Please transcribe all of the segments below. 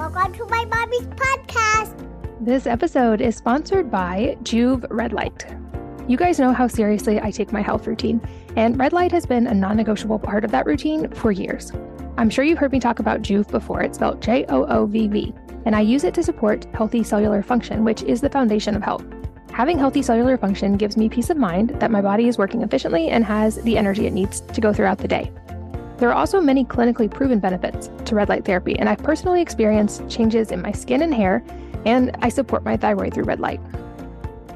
Welcome to my mommy's podcast. This episode is sponsored by Joovv Red Light. You guys know how seriously I take my health routine, and red light has been a non negotiable part of that routine for years. I'm sure you've heard me talk about Joovv before. It's spelled J O O V V, and I use it to support healthy cellular function, which is the foundation of health. Having healthy cellular function gives me peace of mind that my body is working efficiently and has the energy it needs to go throughout the day. There are also many clinically proven benefits to red light therapy, and I've personally experienced changes in my skin and hair, and I support my thyroid through red light.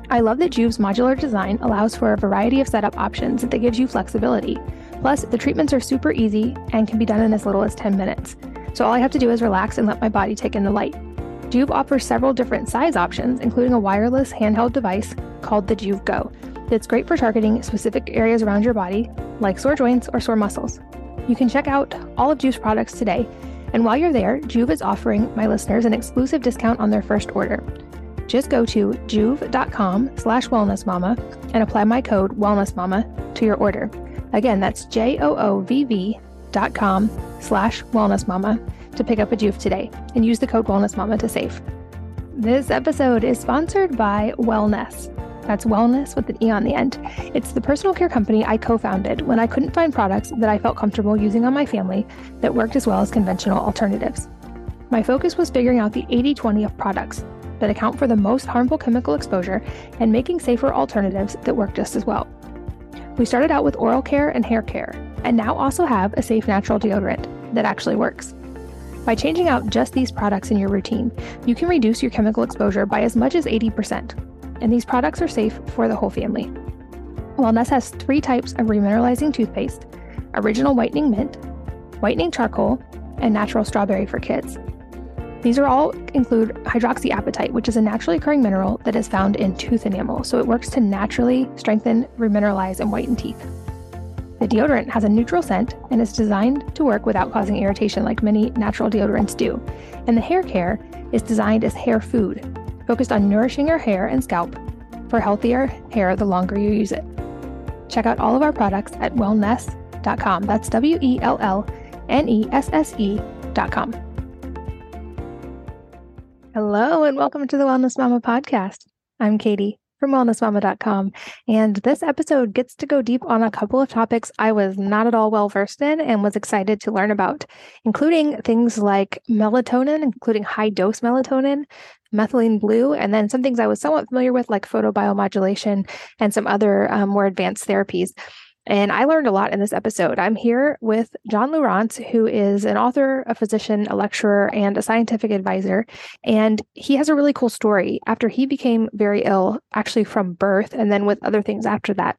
I love that Joovv's modular design allows for a variety of setup options that gives you flexibility. Plus, the treatments are super easy and can be done in as little as 10 minutes. So all I have to do is relax and let my body take in the light. Joovv offers several different size options, including a wireless handheld device called the Juve Go that's great for targeting specific areas around your body, like sore joints or sore muscles. You can check out all of Joovv's products today. And while you're there, Joovv is offering my listeners an exclusive discount on their first order. Just go to joovv.com slash wellnessmama and apply my code wellnessmama to your order. Again, that's J-O-O-V-V dot com slash wellnessmama to pick up a Joovv today and use the code wellnessmama to save. This episode is sponsored by Wellnesse. That's wellness with an E on the end. It's the personal care company I co founded when I couldn't find products that I felt comfortable using on my family that worked as well as conventional alternatives. My focus was figuring out the 80 20 of products that account for the most harmful chemical exposure and making safer alternatives that work just as well. We started out with oral care and hair care, and now also have a safe natural deodorant that actually works. By changing out just these products in your routine, you can reduce your chemical exposure by as much as 80% and these products are safe for the whole family. Wellnesse has three types of remineralizing toothpaste original whitening mint, whitening charcoal, and natural strawberry for kids. These are all include hydroxyapatite, which is a naturally occurring mineral that is found in tooth enamel, so it works to naturally strengthen, remineralize, and whiten teeth. The deodorant has a neutral scent and is designed to work without causing irritation like many natural deodorants do. And the hair care is designed as hair food, focused on nourishing your hair and scalp for healthier hair the longer you use it. Check out all of our products at wellnesse.com. That's W E L L N E S S E.com. Hello, and welcome to the Wellness Mama podcast. I'm Katie from wellnessmama.com. And this episode gets to go deep on a couple of topics I was not at all well versed in and was excited to learn about, including things like melatonin, including high dose melatonin, methylene blue, and then some things I was somewhat familiar with, like photobiomodulation and some other um, more advanced therapies. And I learned a lot in this episode. I'm here with John Lieurance, who is an author, a physician, a lecturer, and a scientific advisor. And he has a really cool story. After he became very ill, actually from birth, and then with other things after that,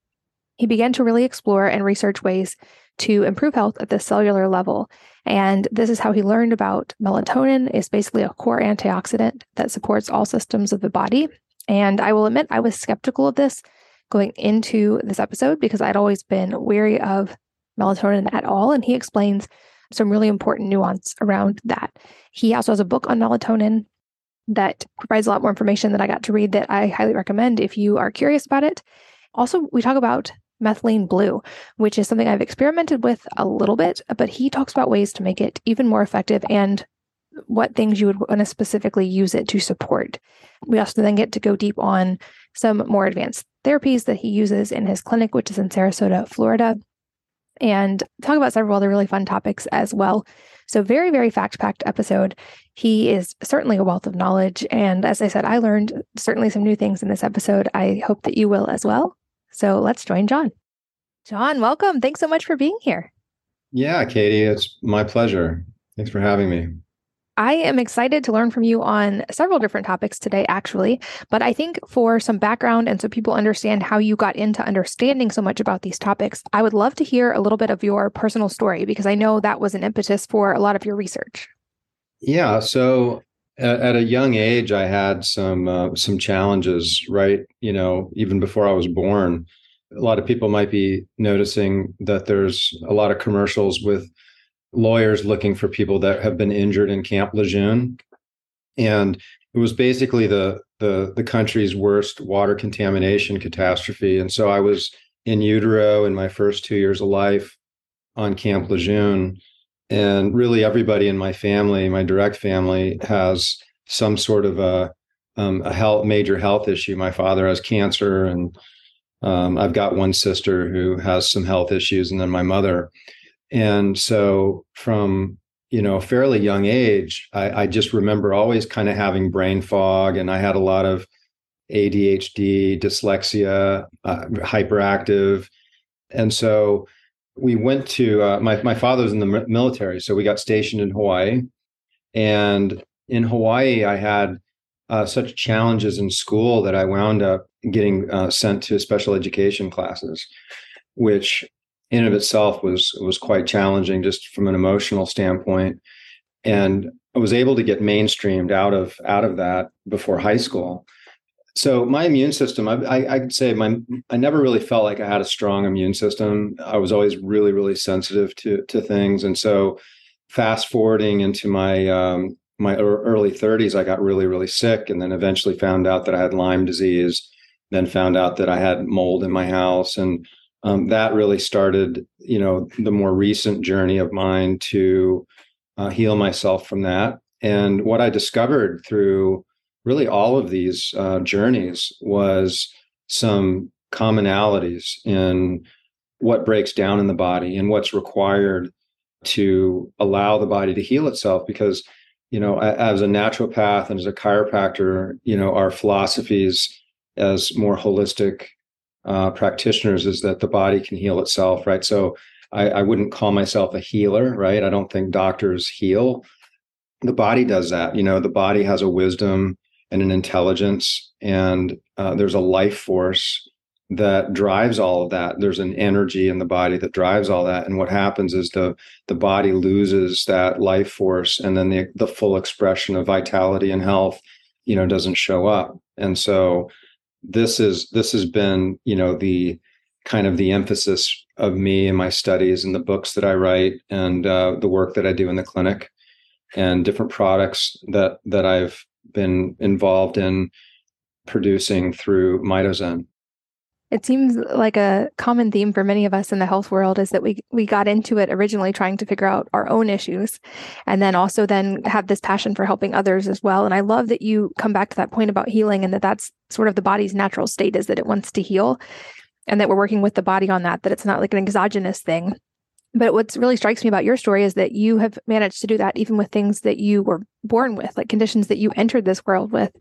he began to really explore and research ways to improve health at the cellular level. And this is how he learned about melatonin is basically a core antioxidant that supports all systems of the body. And I will admit I was skeptical of this going into this episode because I'd always been wary of melatonin at all. And he explains some really important nuance around that. He also has a book on melatonin that provides a lot more information that I got to read that I highly recommend if you are curious about it. Also, we talk about methylene blue, which is something I've experimented with a little bit, but he talks about ways to make it even more effective and what things you would want to specifically use it to support. We also then get to go deep on some more advanced therapies that he uses in his clinic, which is in Sarasota, Florida, and talk about several other really fun topics as well. So, very, very fact packed episode. He is certainly a wealth of knowledge. And as I said, I learned certainly some new things in this episode. I hope that you will as well. So, let's join John. John, welcome. Thanks so much for being here. Yeah, Katie, it's my pleasure. Thanks for having me. I am excited to learn from you on several different topics today, actually. But I think for some background and so people understand how you got into understanding so much about these topics, I would love to hear a little bit of your personal story because I know that was an impetus for a lot of your research. Yeah. So at, at a young age, I had some uh, some challenges. Right. You know, even before I was born, a lot of people might be noticing that there's a lot of commercials with lawyers looking for people that have been injured in Camp Lejeune. And it was basically the the the country's worst water contamination catastrophe. And so I was in utero in my first two years of life on Camp Lejeune and really everybody in my family, my direct family, has some sort of a um, a health major health issue. My father has cancer, and um, I've got one sister who has some health issues, and then my mother. And so, from you know a fairly young age, I, I just remember always kind of having brain fog, and I had a lot of ADHD, dyslexia, uh, hyperactive, and so we went to uh, my my father was in the military, so we got stationed in Hawaii, and in Hawaii, I had uh, such challenges in school that I wound up getting uh, sent to special education classes, which in of itself was was quite challenging just from an emotional standpoint. And I was able to get mainstreamed out of out of that before high school. So my immune system, I, I, I could say my I never really felt like I had a strong immune system. I was always really really sensitive to to things, and so fast forwarding into my um, my early 30s, I got really, really sick, and then eventually found out that I had Lyme disease. Then found out that I had mold in my house, and um, that really started, you know, the more recent journey of mine to uh, heal myself from that. And what I discovered through really all of these uh, journeys was some commonalities in what breaks down in the body and what's required to allow the body to heal itself because you know, as a naturopath and as a chiropractor, you know, our philosophies as more holistic uh, practitioners is that the body can heal itself, right? So I, I wouldn't call myself a healer, right? I don't think doctors heal. The body does that. You know, the body has a wisdom and an intelligence, and uh, there's a life force that drives all of that. There's an energy in the body that drives all that and what happens is the the body loses that life force and then the the full expression of vitality and health you know doesn't show up. And so this is this has been you know the kind of the emphasis of me and my studies and the books that i write and uh, the work that i do in the clinic and different products that that i've been involved in producing through MitoZen it seems like a common theme for many of us in the health world is that we we got into it originally trying to figure out our own issues and then also then have this passion for helping others as well. And i love that you come back to that point about healing and that that's sort of the body's natural state is that it wants to heal and that we're working with the body on that that it's not like an exogenous thing but what really strikes me about your story is that you have managed to do that even with things that you were born with, like conditions that you entered this world with.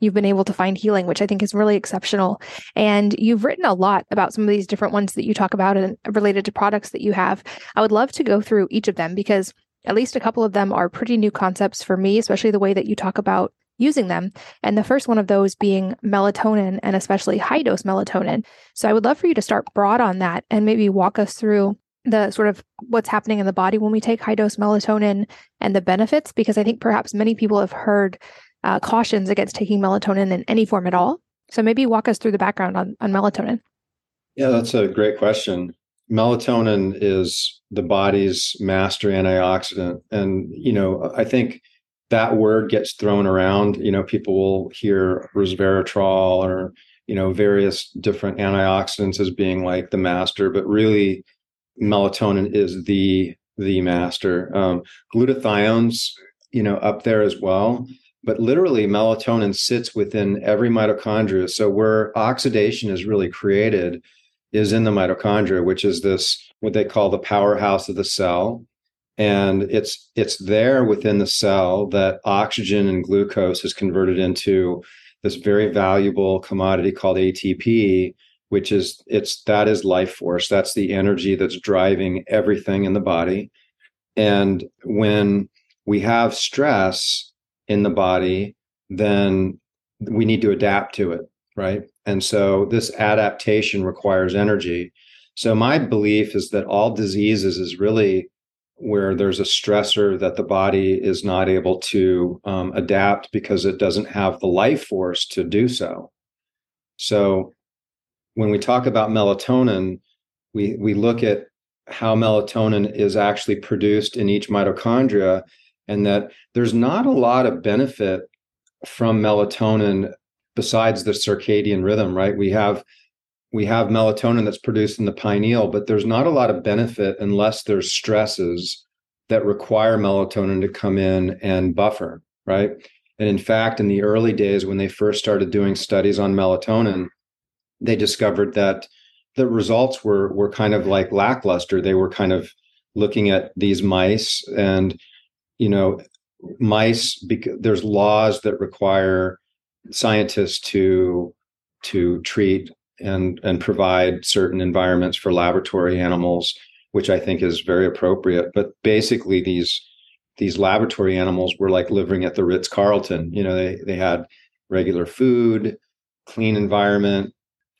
You've been able to find healing, which I think is really exceptional. And you've written a lot about some of these different ones that you talk about and related to products that you have. I would love to go through each of them because at least a couple of them are pretty new concepts for me, especially the way that you talk about using them. And the first one of those being melatonin and especially high dose melatonin. So I would love for you to start broad on that and maybe walk us through the sort of what's happening in the body when we take high dose melatonin and the benefits, because I think perhaps many people have heard uh, cautions against taking melatonin in any form at all. So maybe walk us through the background on, on melatonin. Yeah, that's a great question. Melatonin is the body's master antioxidant. And, you know, I think that word gets thrown around. You know, people will hear resveratrol or, you know, various different antioxidants as being like the master, but really melatonin is the the master. Um, glutathione's you know up there as well, but literally melatonin sits within every mitochondria. So where oxidation is really created is in the mitochondria, which is this what they call the powerhouse of the cell. And it's it's there within the cell that oxygen and glucose is converted into this very valuable commodity called ATP, which is it's that is life force. That's the energy that's driving everything in the body. And when we have stress in the body then we need to adapt to it right? And so this adaptation requires energy. So my belief is that all diseases is really where there's a stressor that the body is not able to um, adapt because it doesn't have the life force to do so. So when we talk about melatonin, we we look at how melatonin is actually produced in each mitochondria and that there's not a lot of benefit from melatonin besides the circadian rhythm right we have we have melatonin that's produced in the pineal but there's not a lot of benefit unless there's stresses that require melatonin to come in and buffer, right? And in fact, in the early days when they first started doing studies on melatonin, they discovered that the results were were kind of like lackluster. They were kind of looking at these mice and you know mice because there's laws that require scientists to to treat and and provide certain environments for laboratory animals which i think is very appropriate but basically these these laboratory animals were like living at the ritz carlton you know they they had regular food clean environment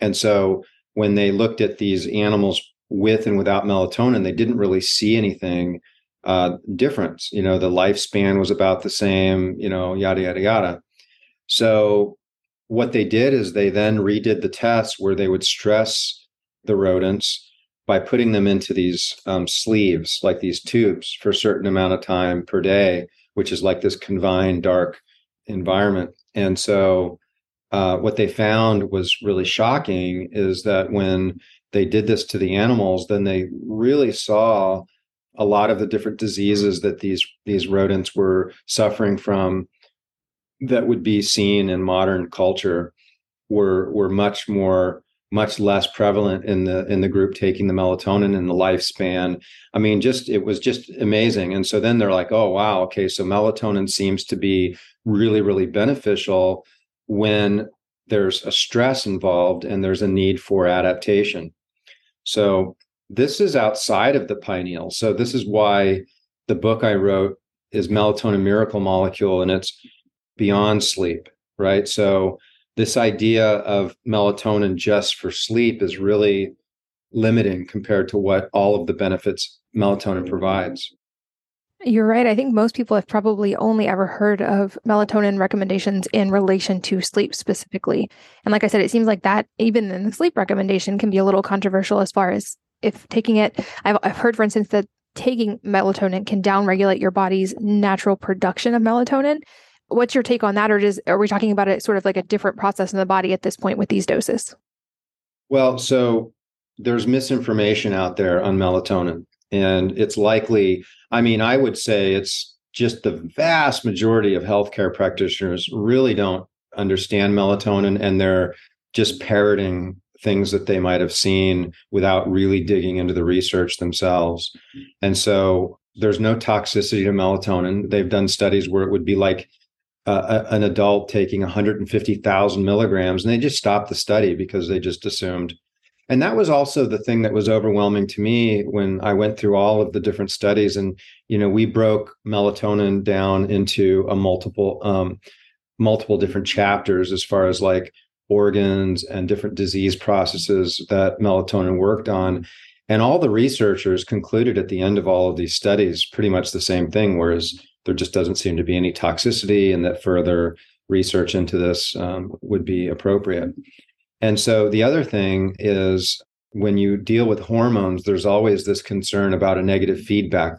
and so when they looked at these animals with and without melatonin they didn't really see anything uh. You know, the lifespan was about the same, you know, yada, yada, yada. So what they did is they then redid the tests where they would stress the rodents by putting them into these um, sleeves, like these tubes, for a certain amount of time per day, which is like this confined, dark environment. And so, uh, what they found was really shocking is that when they did this to the animals, then they really saw a lot of the different diseases that these these rodents were suffering from that would be seen in modern culture were were much more much less prevalent in the in the group taking the melatonin in the lifespan. I mean just it was just amazing. And so then they're like oh wow okay so melatonin seems to be really really beneficial when there's a stress involved and there's a need for adaptation so this is outside of the pineal. So this is why the book I wrote is melatonin miracle molecule and it's beyond sleep, right? So this idea of melatonin just for sleep is really limiting compared to what all of the benefits melatonin provides. You're right. I think most people have probably only ever heard of melatonin recommendations in relation to sleep specifically. And like I said, it seems like that, even in the sleep recommendation, can be a little controversial as far as if taking it, I've, I've heard, for instance, that taking melatonin can downregulate your body's natural production of melatonin. What's your take on that, or is are we talking about it sort of like a different process in the body at this point with these doses? Well, so there's misinformation out there on melatonin, and it's likely. I mean, I would say it's just the vast majority of healthcare practitioners really don't understand melatonin, and they're just parroting things that they might have seen without really digging into the research themselves. And so there's no toxicity to melatonin. They've done studies where it would be like uh, an adult taking 150,000 milligrams, and they just stopped the study because they just assumed. And that was also the thing that was overwhelming to me when I went through all of the different studies. And you know, we broke melatonin down into a multiple, um, multiple different chapters as far as like organs and different disease processes that melatonin worked on. And all the researchers concluded at the end of all of these studies pretty much the same thing, whereas there just doesn't seem to be any toxicity and that further research into this um, would be appropriate. And so the other thing is when you deal with hormones, there's always this concern about a negative feedback.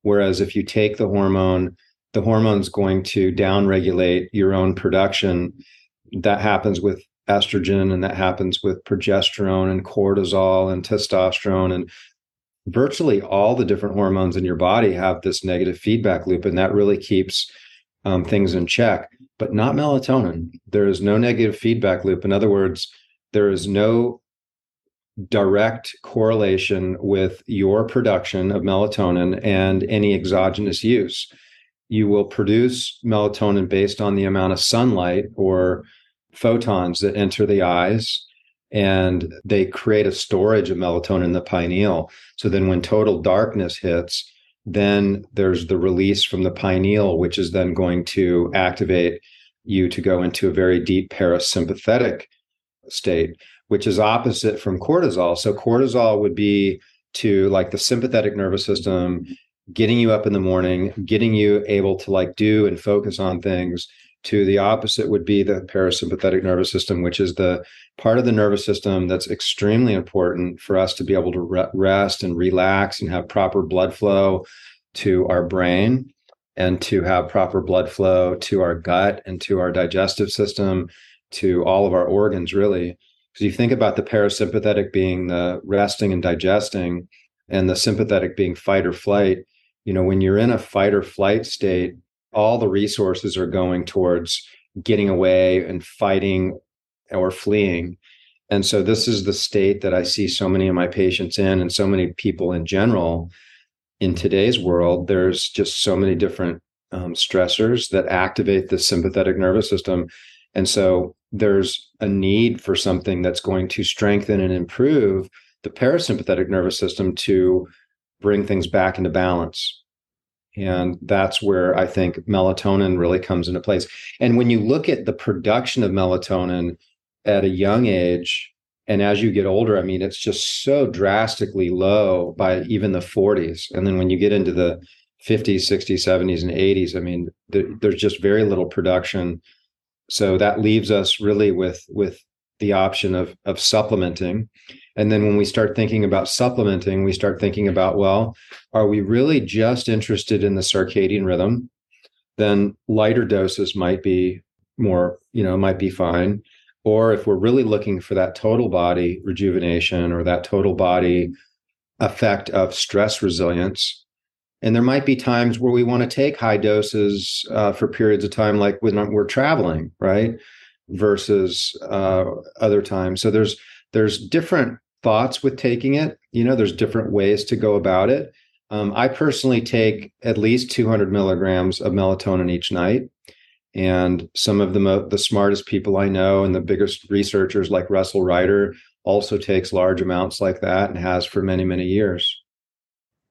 Whereas if you take the hormone, the hormone's going to downregulate your own production. That happens with estrogen and that happens with progesterone and cortisol and testosterone and virtually all the different hormones in your body have this negative feedback loop and that really keeps um, things in check but not melatonin there is no negative feedback loop in other words there is no direct correlation with your production of melatonin and any exogenous use you will produce melatonin based on the amount of sunlight or photons that enter the eyes and they create a storage of melatonin in the pineal. So then when total darkness hits, then there's the release from the pineal, which is then going to activate you to go into a very deep parasympathetic state, which is opposite from cortisol. So cortisol would be to like the sympathetic nervous system, getting you up in the morning, getting you able to like do and focus on things to the opposite would be the parasympathetic nervous system, which is the part of the nervous system that's extremely important for us to be able to re- rest and relax and have proper blood flow to our brain and to have proper blood flow to our gut and to our digestive system, to all of our organs, really. Because you think about the parasympathetic being the resting and digesting, and the sympathetic being fight or flight, you know, when you're in a fight or flight state, all the resources are going towards getting away and fighting or fleeing. And so this is the state that I see so many of my patients in and so many people in general in today's world. There's just so many different um, stressors that activate the sympathetic nervous system. And so there's a need for something that's going to strengthen and improve the parasympathetic nervous system to bring things back into balance. And that's where I think melatonin really comes into place. And when you look at the production of melatonin at a young age, and as you get older, I mean, it's just so drastically low by even the 40s. And then when you get into the 50s, 60s, 70s, and 80s, I mean, there's just very little production. So that leaves us really with with the option of of supplementing. And then when we start thinking about supplementing, we start thinking about, well, are we really just interested in the circadian rhythm? Then lighter doses might be more, you know, might be fine. Or if we're really looking for that total body rejuvenation or that total body effect of stress resilience, and there might be times where we want to take high doses uh, for periods of time, like when we're traveling, right? Versus uh, other times. So there's there's different thoughts with taking it. You know, there's different ways to go about it. Um, I personally take at least 200 milligrams of melatonin each night. And some of the mo- the smartest people I know and the biggest researchers, like Russel Reiter, also takes large amounts like that and has for many many years.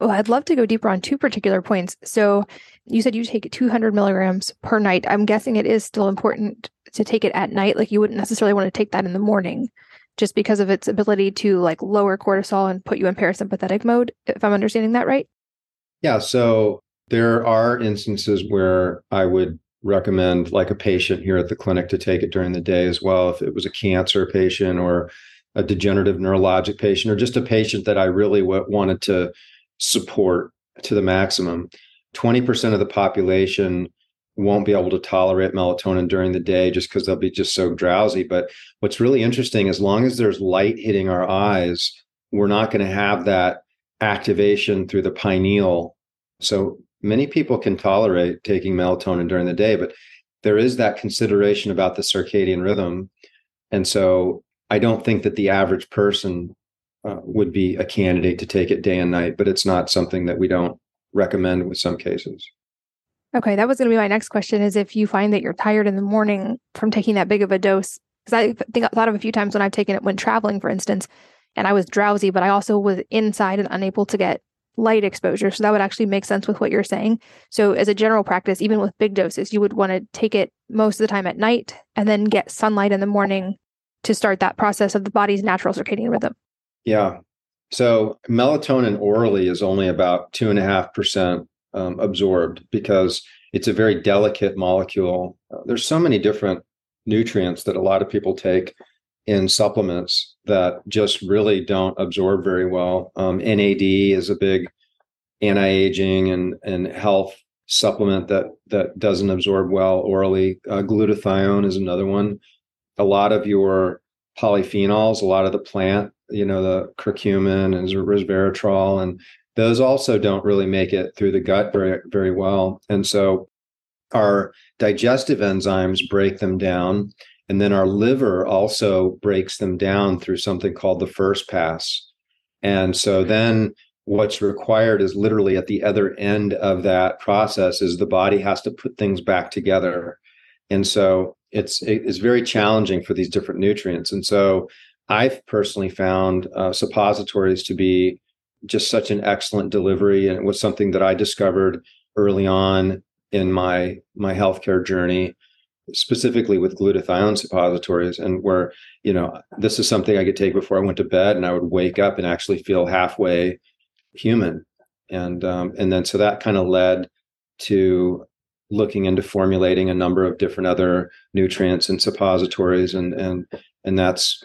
Well, I'd love to go deeper on two particular points. So, you said you take 200 milligrams per night. I'm guessing it is still important to take it at night. Like you wouldn't necessarily want to take that in the morning just because of its ability to like lower cortisol and put you in parasympathetic mode, if I'm understanding that right. Yeah. So there are instances where I would recommend like a patient here at the clinic to take it during the day as well. If it was a cancer patient or a degenerative neurologic patient or just a patient that I really w- wanted to support to the maximum. 20% of the population won't be able to tolerate melatonin during the day just because they'll be just so drowsy. But what's really interesting, as long as there's light hitting our eyes, we're not going to have that activation through the pineal. So many people can tolerate taking melatonin during the day, but there is that consideration about the circadian rhythm. And so I don't think that the average person uh, would be a candidate to take it day and night, but it's not something that we don't recommend with some cases. Okay, that was going to be my next question is if you find that you're tired in the morning from taking that big of a dose because I think I thought of a few times when I've taken it when traveling for instance and I was drowsy but I also was inside and unable to get light exposure so that would actually make sense with what you're saying. So as a general practice even with big doses you would want to take it most of the time at night and then get sunlight in the morning to start that process of the body's natural circadian rhythm. Yeah. So melatonin orally is only about two and a half percent um, absorbed because it's a very delicate molecule. Uh, there's so many different nutrients that a lot of people take in supplements that just really don't absorb very well. Um, NAD is a big anti-aging and and health supplement that that doesn't absorb well orally. Uh, glutathione is another one. A lot of your polyphenols, a lot of the plant, you know, the curcumin and resveratrol and those also don't really make it through the gut very very well. And so our digestive enzymes break them down and then our liver also breaks them down through something called the first pass. And so then what's required is literally at the other end of that process is the body has to put things back together. And so it's it's very challenging for these different nutrients. And so i've personally found uh, suppositories to be just such an excellent delivery and it was something that i discovered early on in my my healthcare journey specifically with glutathione suppositories and where you know this is something i could take before i went to bed and i would wake up and actually feel halfway human. And um, and then so that kind of led to looking into formulating a number of different other nutrients and suppositories and and and that's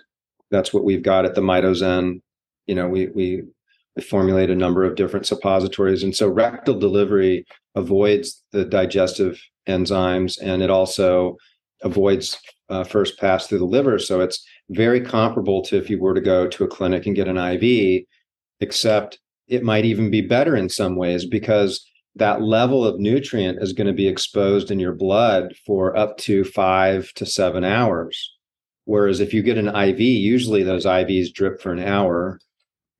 that's what we've got at the MitoZen you know we we formulate a number of different suppositories. And so rectal delivery avoids the digestive enzymes and it also avoids uh, first pass through the liver. So it's very comparable to if you were to go to a clinic and get an IV, except it might even be better in some ways because that level of nutrient is going to be exposed in your blood for up to five to seven hours. Whereas if you get an IV, usually those IVs drip for an hour,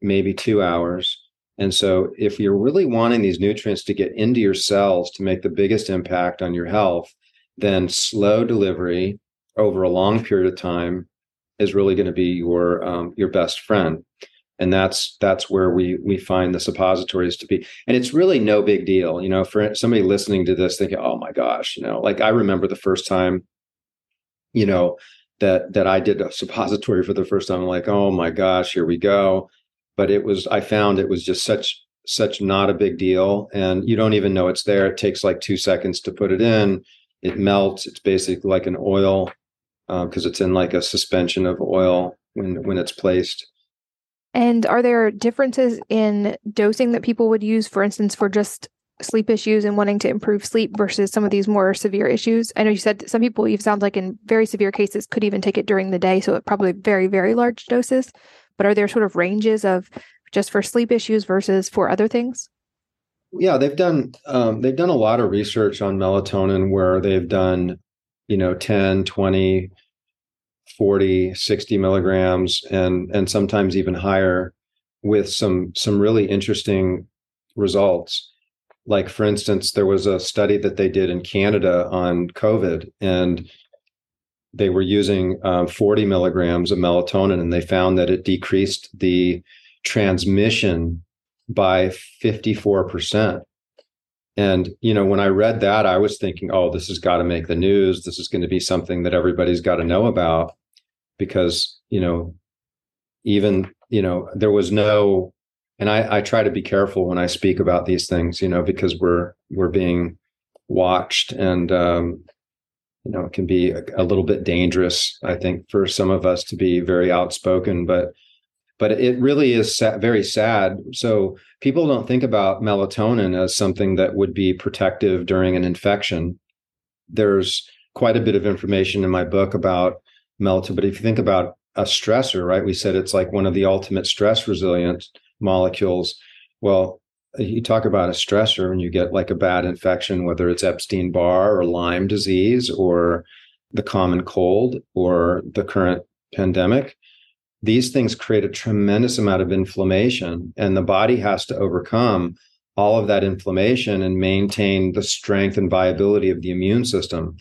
maybe two hours. And so, if you're really wanting these nutrients to get into your cells to make the biggest impact on your health, then slow delivery over a long period of time is really going to be your um, your best friend. And that's that's where we we find the suppositories to be. And it's really no big deal. You know for somebody listening to this thinking oh my gosh you know like i remember the first time you know that that i did a suppository for the first time. I'm like oh my gosh here we go. But it was i found it was just such such not a big deal. And you don't even know it's there. It takes like two seconds to put it in. It melts. It's basically like an oil because um, it's in like a suspension of oil when when it's placed. And are there differences in dosing that people would use, for instance, for just sleep issues and wanting to improve sleep versus some of these more severe issues? I know you said some people, it sounds like in very severe cases, could even take it during the day. So it probably very, very large doses. But are there sort of ranges of just for sleep issues versus for other things? Yeah, they've done um, they've done a lot of research on melatonin where they've done, you know, 10, 20, 40 60 milligrams and and sometimes even higher with some some really interesting results like for instance there was a study that they did in canada on covid and they were using um, 40 milligrams of melatonin and they found that it decreased the transmission by 54% and you know when i read that i was thinking oh this has got to make the news. This is going to be something that everybody's got to know about because you know even you know there was no and I, I try to be careful when I speak about these things, you know, because we're we're being watched, and um, you know, it can be a, a, little bit dangerous. I think for some of us to be very outspoken, but but it really is sa- very sad. So people don't think about melatonin as something that would be protective during an infection. There's quite a bit of information in my book about melatonin. But if you think about a stressor, right? We said it's like one of the ultimate stress resilient molecules. Well, you talk about a stressor and you get like a bad infection, whether it's Epstein Barr or Lyme disease or the common cold or the current pandemic. These things create a tremendous amount of inflammation, and the body has to overcome all of that inflammation and maintain the strength and viability of the immune system.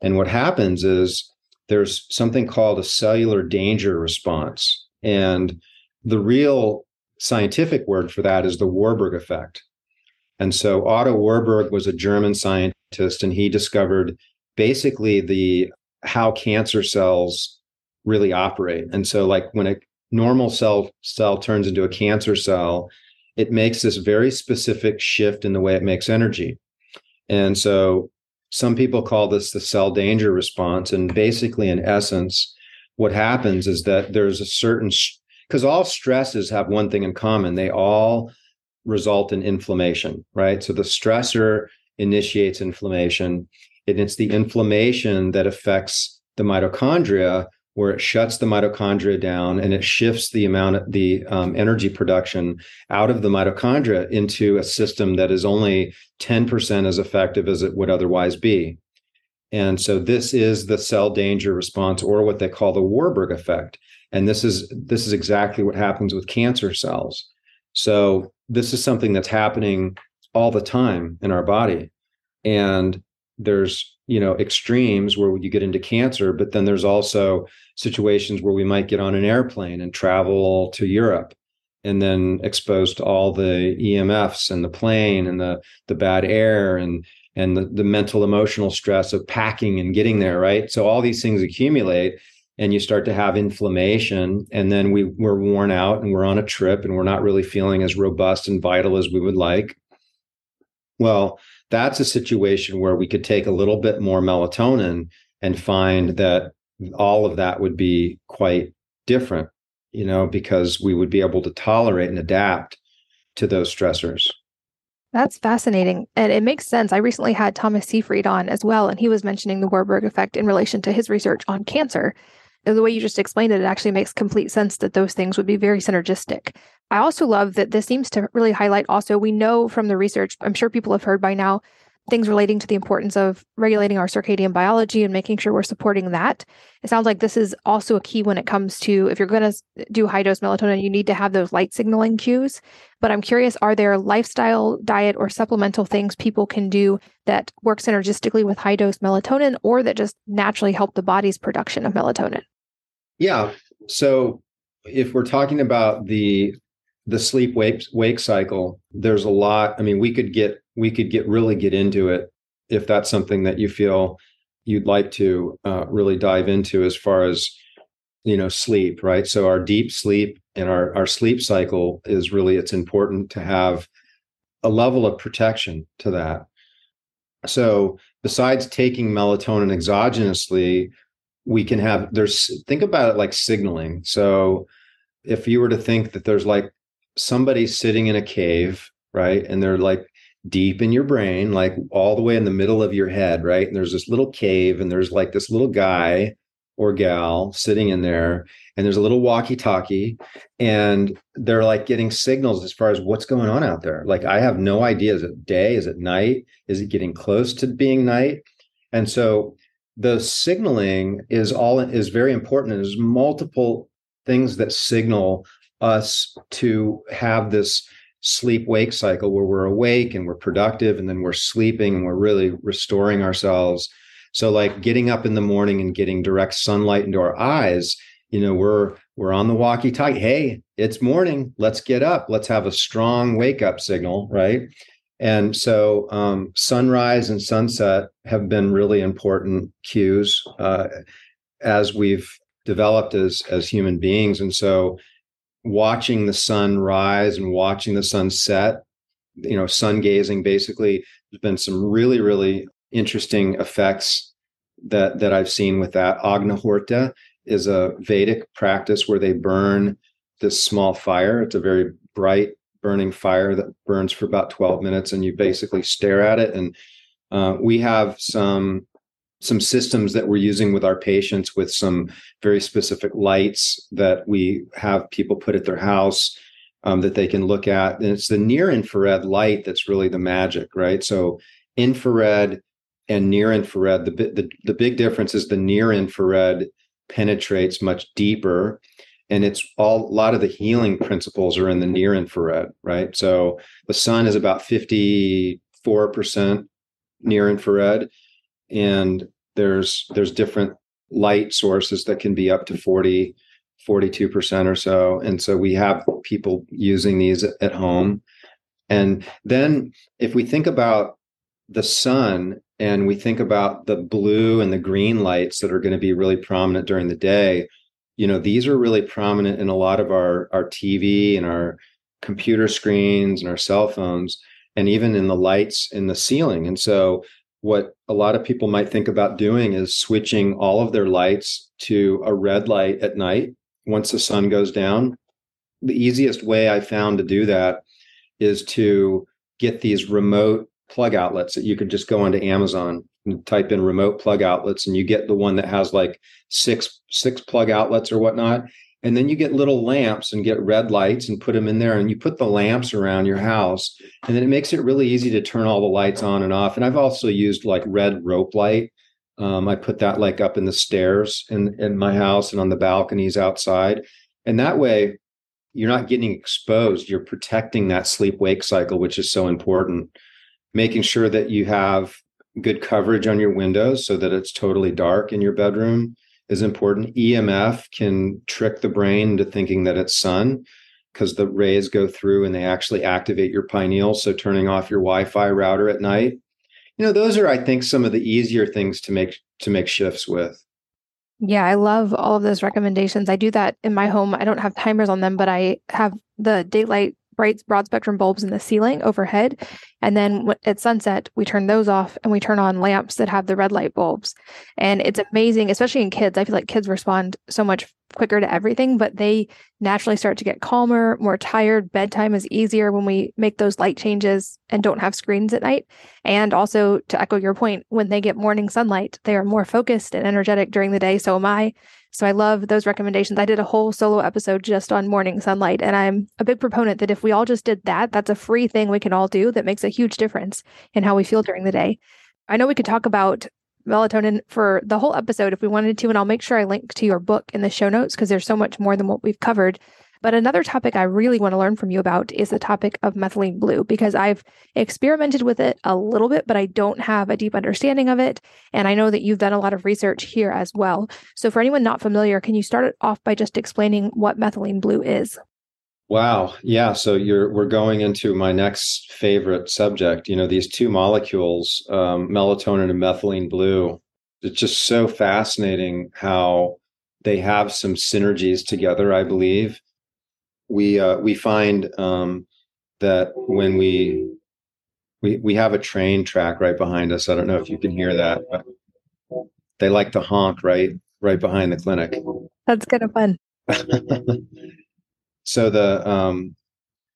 And what happens is there's something called a cellular danger response. And the real scientific word for that is the Warburg effect. And so Otto Warburg was a German scientist and he discovered basically the how cancer cells really operate. And so like when a normal cell cell turns into a cancer cell, it makes this very specific shift in the way it makes energy. And so some people call this the cell danger response. And basically, in essence, what happens is that there's a certain, because all stresses have one thing in common they all result in inflammation, right? So the stressor initiates inflammation, and it's the inflammation that affects the mitochondria where it shuts the mitochondria down and it shifts the amount of the um, energy production out of the mitochondria into a system that is only 10% as effective as it would otherwise be. And so this is the cell danger response or what they call the Warburg effect. And this is this is exactly what happens with cancer cells. So this is something that's happening all the time in our body. And there's you know extremes where you get into cancer but then there's also situations where we might get on an airplane and travel to Europe and then exposed to all the EMFs and the plane and the the bad air and and the, the mental emotional stress of packing and getting there right so all these things accumulate and you start to have inflammation and then we we're worn out and we're on a trip and we're not really feeling as robust and vital as we would like well that's a situation where we could take a little bit more melatonin and find that all of that would be quite different, you know, because we would be able to tolerate and adapt to those stressors. That's fascinating. And it makes sense. I recently had Thomas Seyfried on as well, and he was mentioning the Warburg effect in relation to his research on cancer. The way you just explained it, it actually makes complete sense that those things would be very synergistic. I also love that this seems to really highlight also, we know from the research, I'm sure people have heard by now, things relating to the importance of regulating our circadian biology and making sure we're supporting that. It sounds like this is also a key when it comes to if you're going to do high dose melatonin, you need to have those light signaling cues. But I'm curious are there lifestyle, diet, or supplemental things people can do that work synergistically with high dose melatonin or that just naturally help the body's production of melatonin? Yeah. So if we're talking about the the sleep wake wake cycle, there's a lot. I mean, we could get we could get really get into it if that's something that you feel you'd like to uh, really dive into as far as you know sleep right so our deep sleep and our our sleep cycle is really it's important to have a level of protection to that so besides taking melatonin exogenously we can have there's think about it like signaling so if you were to think that there's like somebody sitting in a cave right and they're like deep in your brain, like all the way in the middle of your head, right? And there's this little cave, and there's like this little guy or gal sitting in there, and there's a little walkie talkie, and they're like getting signals as far as what's going on out there. Like, I have no idea. Is it day? Is it night? Is it getting close to being night? And so the signaling is all is very important. There's multiple things that signal us to have this sleep wake cycle where we're awake and we're productive and then we're sleeping and we're really restoring ourselves. So like getting up in the morning and getting direct sunlight into our eyes you know we're we're on the walkie talkie hey it's morning. Let's get up. Let's have a strong wake up signal right and so um, sunrise and sunset have been really important cues uh, as we've developed as as human beings and so watching the sun rise and watching the sun set, you know, sun gazing basically, there's been some really, really interesting effects that that I've seen with that. Agnihotra is a Vedic practice where they burn this small fire. It's a very bright burning fire that burns for about 12 minutes and you basically stare at it. And uh, we have some some systems that we're using with our patients with some very specific lights that we have people put at their house um, that they can look at. And it's the near infrared light that's really the magic, right? So infrared and near infrared, the, the, the big difference is the near infrared penetrates much deeper and it's all a lot of the healing principles are in the near infrared right? So the sun is about 54% near infrared and there's there's different light sources that can be up to 40 42% or so and so we have people using these at home. And then if we think about the sun and we think about the blue and the green lights that are going to be really prominent during the day you know these are really prominent in a lot of our our tv and our computer screens and our cell phones and even in the lights in the ceiling and so what a lot of people might think about doing is switching all of their lights to a red light at night once the sun goes down. The easiest way I found to do that is to get these remote plug outlets that you could just go onto Amazon type in remote plug outlets and you get the one that has like six six plug outlets or whatnot. And then you get little lamps and get red lights and put them in there and you put the lamps around your house. And then it makes it really easy to turn all the lights on and off. And i've also used like red rope light. Um, i put that like up in the stairs in, in my house and on the balconies outside. And that way you're not getting exposed. You're protecting that sleep wake cycle which is so important. Making sure that you have good coverage on your windows so that it's totally dark in your bedroom is important. EMF can trick the brain into thinking that it's sun because the rays go through and they actually activate your pineal. So turning off your Wi-Fi router at night. You know, those are, I think, some of the easier things to make to make shifts with. Yeah, I love all of those recommendations. I do that in my home. I don't have timers on them, but I have the daylight bright broad spectrum bulbs in the ceiling overhead. And then at sunset, we turn those off and we turn on lamps that have the red light bulbs. And it's amazing, especially in kids. I feel like kids respond so much quicker to everything, but they naturally start to get calmer, more tired. Bedtime is easier when we make those light changes and don't have screens at night. And also, to echo your point, when they get morning sunlight, they are more focused and energetic during the day. So am I. So I love those recommendations. I did a whole solo episode just on morning sunlight. And I'm a big proponent that if we all just did that, that's a free thing we can all do that makes a huge difference in how we feel during the day. I know we could talk about melatonin for the whole episode if we wanted to. And I'll make sure I link to your book in the show notes because there's so much more than what we've covered. But another topic I really want to learn from you about is the topic of methylene blue because I've experimented with it a little bit, but I don't have a deep understanding of it. And I know that you've done a lot of research here as well. So, for anyone not familiar, can you start it off by just explaining what methylene blue is? Wow. Yeah. So you're we're going into my next favorite subject. You know, these two molecules, um, melatonin and methylene blue. It's just so fascinating how they have some synergies together. I believe we uh, we find um, that when we we we have a train track right behind us. I don't know if you can hear that, but they like to honk right right behind the clinic. That's kind of fun. So the um,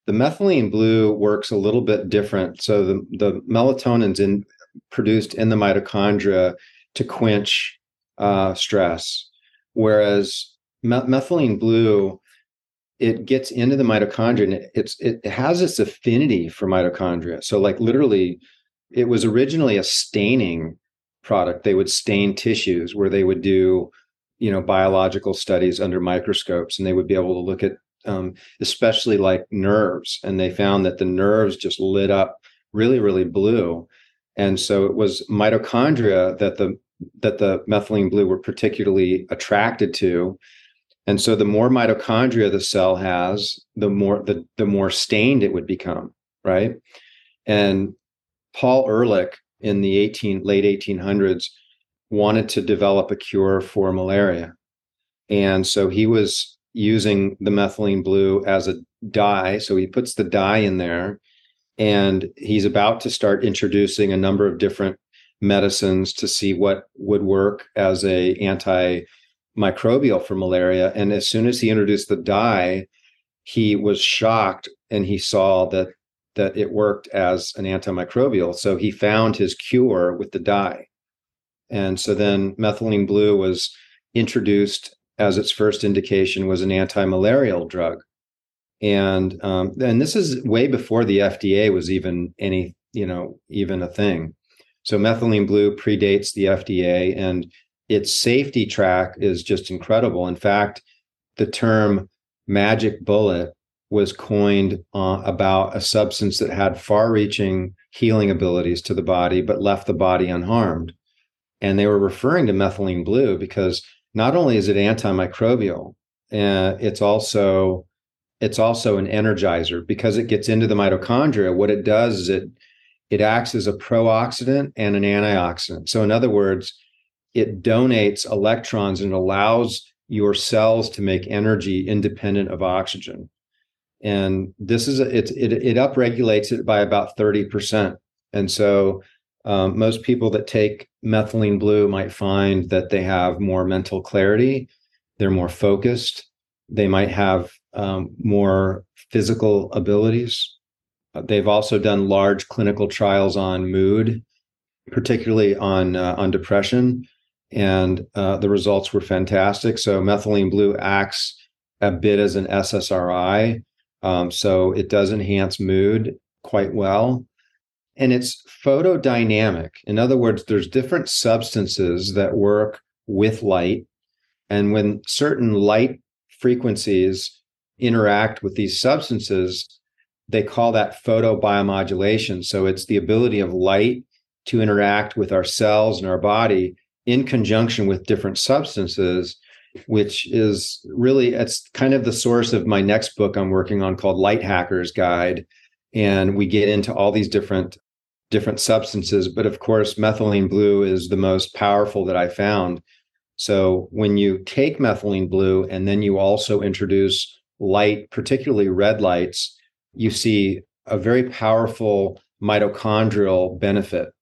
the methylene blue works a little bit different. So the the melatonin's in produced in the mitochondria to quench uh, stress, whereas me- methylene blue it gets into the mitochondria and it's it has this affinity for mitochondria. So like literally, it was originally a staining product. They would stain tissues where they would do you know biological studies under microscopes and they would be able to look at um, especially like nerves. And they found that the nerves just lit up really, really blue. And so it was mitochondria that the that the methylene blue were particularly attracted to. And so the more mitochondria the cell has, the more the, the more stained it would become, right? And Paul Ehrlich in the 18 late 1800s wanted to develop a cure for malaria. And so he was using the methylene blue as a dye. So he puts the dye in there and he's about to start introducing a number of different medicines to see what would work as a antimicrobial for malaria. And as soon as he introduced the dye, he was shocked and he saw that that it worked as an antimicrobial. So he found his cure with the dye. And so then methylene blue was introduced as its first indication was an anti-malarial drug and um, and this is way before the FDA was even any you know even a thing. So methylene blue predates the FDA, and its safety track is just incredible. In fact, the term "magic bullet" was coined uh, about a substance that had far-reaching healing abilities to the body, but left the body unharmed. And they were referring to methylene blue because not only is it antimicrobial, uh, it's also it's also an energizer because it gets into the mitochondria. What it does is it it acts as a pro-oxidant and an antioxidant. So in other words, it donates electrons and allows your cells to make energy independent of oxygen. And this is a, it, it it upregulates it by about 30%. And so um, most people that take methylene blue might find that they have more mental clarity, they're more focused, they might have um, more physical abilities. Uh, they've also done large clinical trials on mood, particularly on uh, on depression, and uh, the results were fantastic. So methylene blue acts a bit as an SSRI, um, so it does enhance mood quite well and it's photodynamic. In other words, there's different substances that work with light. And when certain light frequencies interact with these substances, they call that photobiomodulation. So it's the ability of light to interact with our cells and our body in conjunction with different substances, which is really it's kind of the source of my next book I'm working on called Light Hackers Guide. And we get into all these different different substances but of course methylene blue is the most powerful that i found. So when you take methylene blue and then you also introduce light particularly red lights you see a very powerful mitochondrial benefit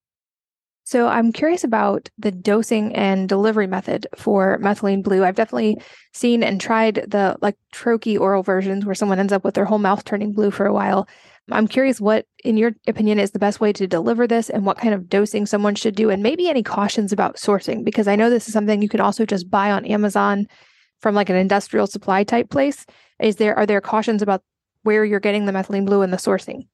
So I'm curious about the dosing and delivery method for methylene blue. I've definitely seen and tried the like troche oral versions where someone ends up with their whole mouth turning blue for a while. I'm curious what, in your opinion, is the best way to deliver this and what kind of dosing someone should do, and maybe any cautions about sourcing, because I know this is something you can also just buy on Amazon from like an industrial supply type place. Is there are there cautions about where you're getting the methylene blue and the sourcing?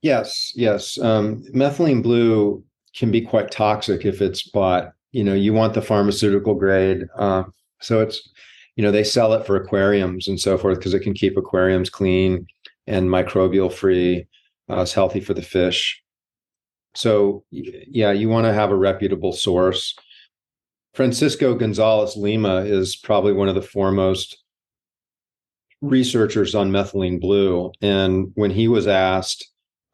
Yes, yes. Um, methylene blue can be quite toxic if it's bought. You know, you want the pharmaceutical grade. Uh, so it's, you know, they sell it for aquariums and so forth because it can keep aquariums clean and microbial free. Uh, it's healthy for the fish. So yeah, you want to have a reputable source. Francisco Gonzalez Lima is probably one of the foremost researchers on methylene blue. And when he was asked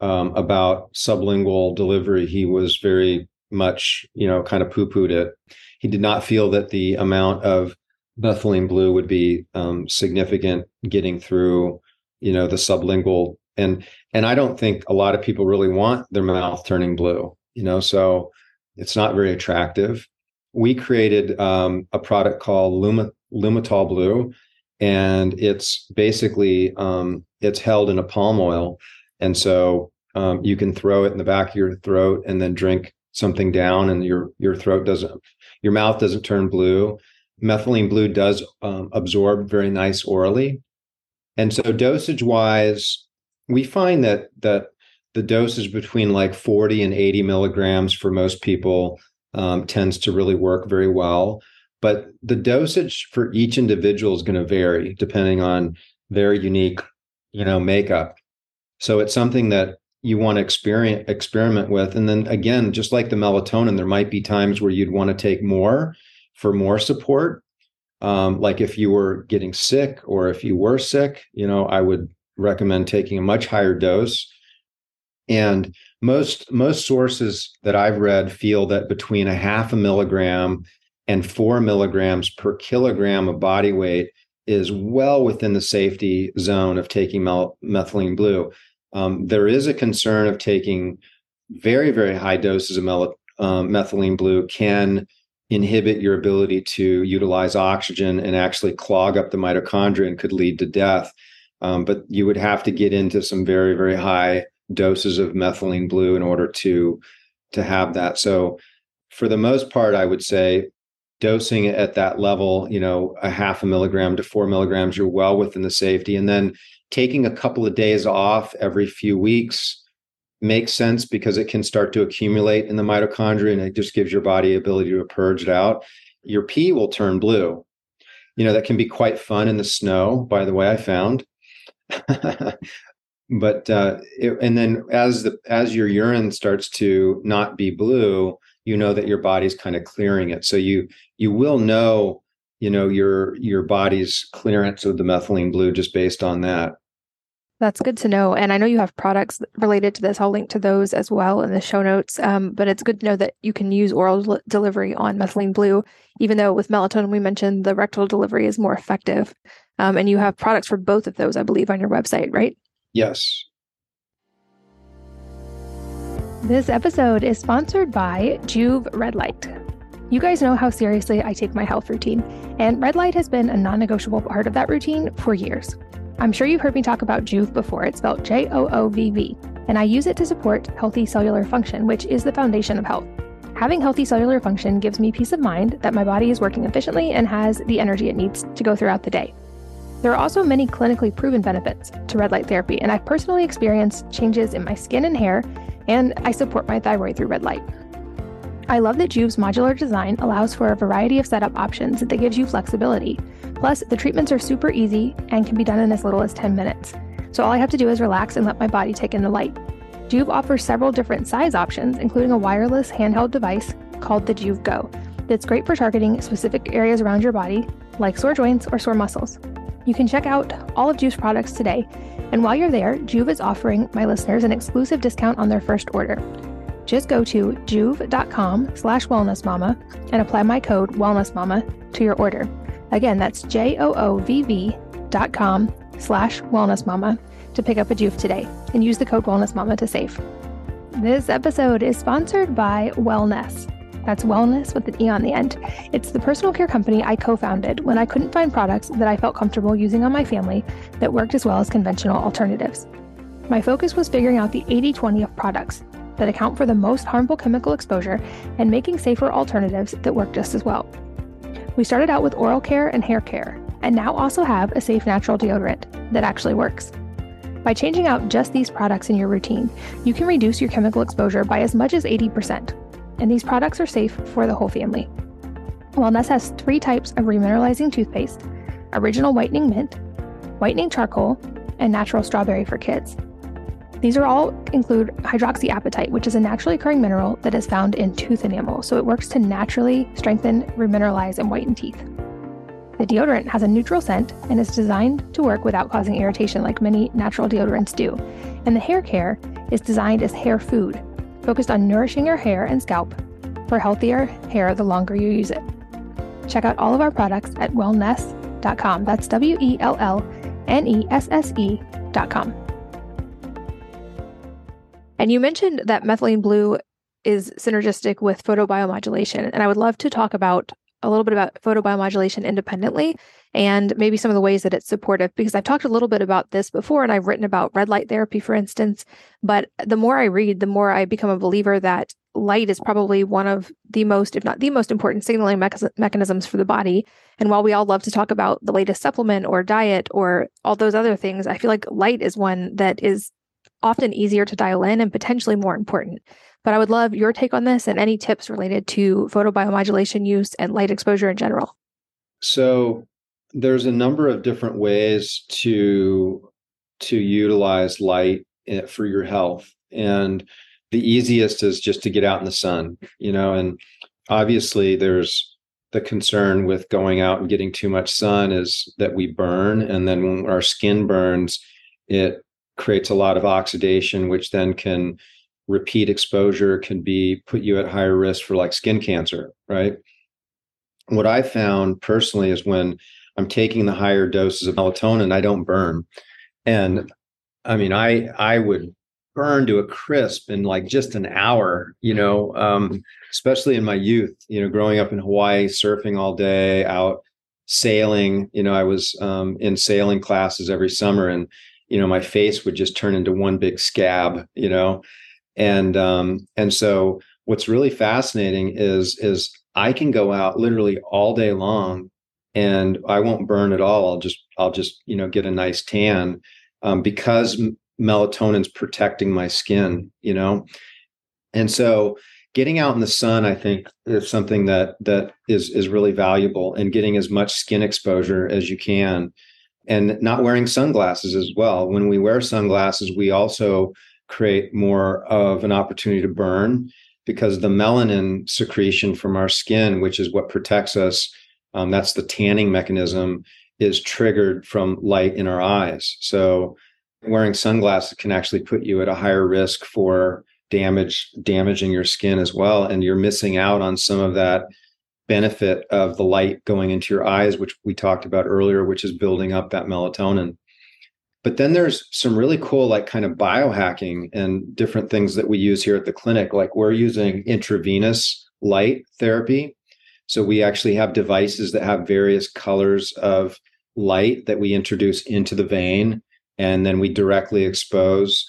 um, about sublingual delivery, he was very much, you know, kind of poo pooed it. He did not feel that the amount of methylene blue would be um, significant getting through, you know, the sublingual. And and I don't think a lot of people really want their mouth turning blue, you know, so it's not very attractive. We created um, a product called Luma, Lumitol Blue, and it's basically um, it's held in a palm oil and so um, you can throw it in the back of your throat and then drink something down, and your your throat doesn't, your mouth doesn't turn blue. Methylene blue does um, absorb very nice orally, and so dosage wise, we find that that the dosage between like 40 and 80 milligrams for most people um, tends to really work very well. But the dosage for each individual is going to vary depending on their unique, you know, makeup. So it's something that you want to experiment experiment with. And then again, just like the melatonin, there might be times where you'd want to take more for more support. Um, like if you were getting sick or if you were sick, you know, I would recommend taking a much higher dose. And most most sources that I've read feel that between a half a milligram and four milligrams per kilogram of body weight is well within the safety zone of taking methylene blue. Um, there is a concern of taking very, very high doses of mel- um, methylene blue can inhibit your ability to utilize oxygen and actually clog up the mitochondria and could lead to death. Um, but you would have to get into some very, very high doses of methylene blue in order to to have that. So, for the most part, I would say dosing at that level, you know, a half a milligram to four milligrams, you're well within the safety. And then taking a couple of days off every few weeks makes sense because it can start to accumulate in the mitochondria and it just gives your body ability to purge it out. Your pee will turn blue. You know, that can be quite fun in the snow, by the way, I found. but uh, it, and then as the as your urine starts to not be blue, you know that your body's kind of clearing it. So you you will know you know your your body's clearance of the methylene blue just based on that that's good to know and i know you have products related to this i'll link to those as well in the show notes um, but it's good to know that you can use oral delivery on methylene blue even though with melatonin we mentioned the rectal delivery is more effective um, and you have products for both of those i believe on your website right yes this episode is sponsored by Joovv Red Light. You guys know how seriously I take my health routine, and red light has been a non negotiable part of that routine for years. I'm sure you've heard me talk about Joovv before. It's spelled J O O V V, and I use it to support healthy cellular function, which is the foundation of health. Having healthy cellular function gives me peace of mind that my body is working efficiently and has the energy it needs to go throughout the day. There are also many clinically proven benefits to red light therapy, and I've personally experienced changes in my skin and hair, and I support my thyroid through red light. I love that Joovv's modular design allows for a variety of setup options that gives you flexibility. Plus, the treatments are super easy and can be done in as little as 10 minutes. So all I have to do is relax and let my body take in the light. Joovv offers several different size options, including a wireless handheld device called the Joovv Go that's great for targeting specific areas around your body, like sore joints or sore muscles. You can check out all of Joovv's products today, and while you're there, Joovv is offering my listeners an exclusive discount on their first order. Just go to joovv.com slash wellnessmama and apply my code wellnessmama to your order. Again, that's J-O-O-V-V dot com slash wellnessmama to pick up a Joovv today and use the code wellnessmama to save. This episode is sponsored by Wellnesse. That's wellness with an E on the end. It's the personal care company I co founded when I couldn't find products that I felt comfortable using on my family that worked as well as conventional alternatives. My focus was figuring out the 80 20 of products that account for the most harmful chemical exposure and making safer alternatives that work just as well. We started out with oral care and hair care, and now also have a safe natural deodorant that actually works. By changing out just these products in your routine, you can reduce your chemical exposure by as much as 80%. And these products are safe for the whole family. Wellnesse has three types of remineralizing toothpaste original whitening mint, whitening charcoal, and natural strawberry for kids. These are all include hydroxyapatite, which is a naturally occurring mineral that is found in tooth enamel, so it works to naturally strengthen, remineralize, and whiten teeth. The deodorant has a neutral scent and is designed to work without causing irritation like many natural deodorants do. And the hair care is designed as hair food, focused on nourishing your hair and scalp for healthier hair the longer you use it. Check out all of our products at wellnesse.com. That's W E L L N E S S E.com. And you mentioned that methylene blue is synergistic with photobiomodulation. And I would love to talk about a little bit about photobiomodulation independently and maybe some of the ways that it's supportive because I've talked a little bit about this before and I've written about red light therapy, for instance. But the more I read, the more I become a believer that light is probably one of the most, if not the most important signaling mechanisms for the body. And while we all love to talk about the latest supplement or diet or all those other things, I feel like light is one that is often easier to dial in and potentially more important. But I would love your take on this and any tips related to photobiomodulation use and light exposure in general. So there's a number of different ways to to utilize light eh, for your health and the easiest is just to get out in the sun you know and obviously there's the concern with going out and getting too much sun is that we burn and then when our skin burns it creates a lot of oxidation which then can repeat exposure can be put you at higher risk for like skin cancer, right? What I found personally is when I'm taking the higher doses of melatonin, I don't burn. And I mean, I I would burn to a crisp in like just an hour, you know, um, especially in my youth, you know, growing up in Hawaii, surfing all day, out sailing. You know, I was um, in sailing classes every summer and, you know, my face would just turn into one big scab, you know and um, and so what's really fascinating is is I can go out literally all day long and I won't burn at all. I'll just I'll just you know get a nice tan um, because melatonin's protecting my skin. You know, and so getting out in the sun I think is something that that is is really valuable and getting as much skin exposure as you can and not wearing sunglasses as well. When we wear sunglasses, we also create more of an opportunity to burn because the melanin secretion from our skin, which is what protects us, um, that's the tanning mechanism, is triggered from light in our eyes. So wearing sunglasses can actually put you at a higher risk for damage damaging your skin as well and you're missing out on some of that benefit of the light going into your eyes which we talked about earlier which is building up that melatonin but then there's some really cool, like kind of biohacking and different things that we use here at the clinic. Like we're using intravenous light therapy. So we actually have devices that have various colors of light that we introduce into the vein, and then we directly expose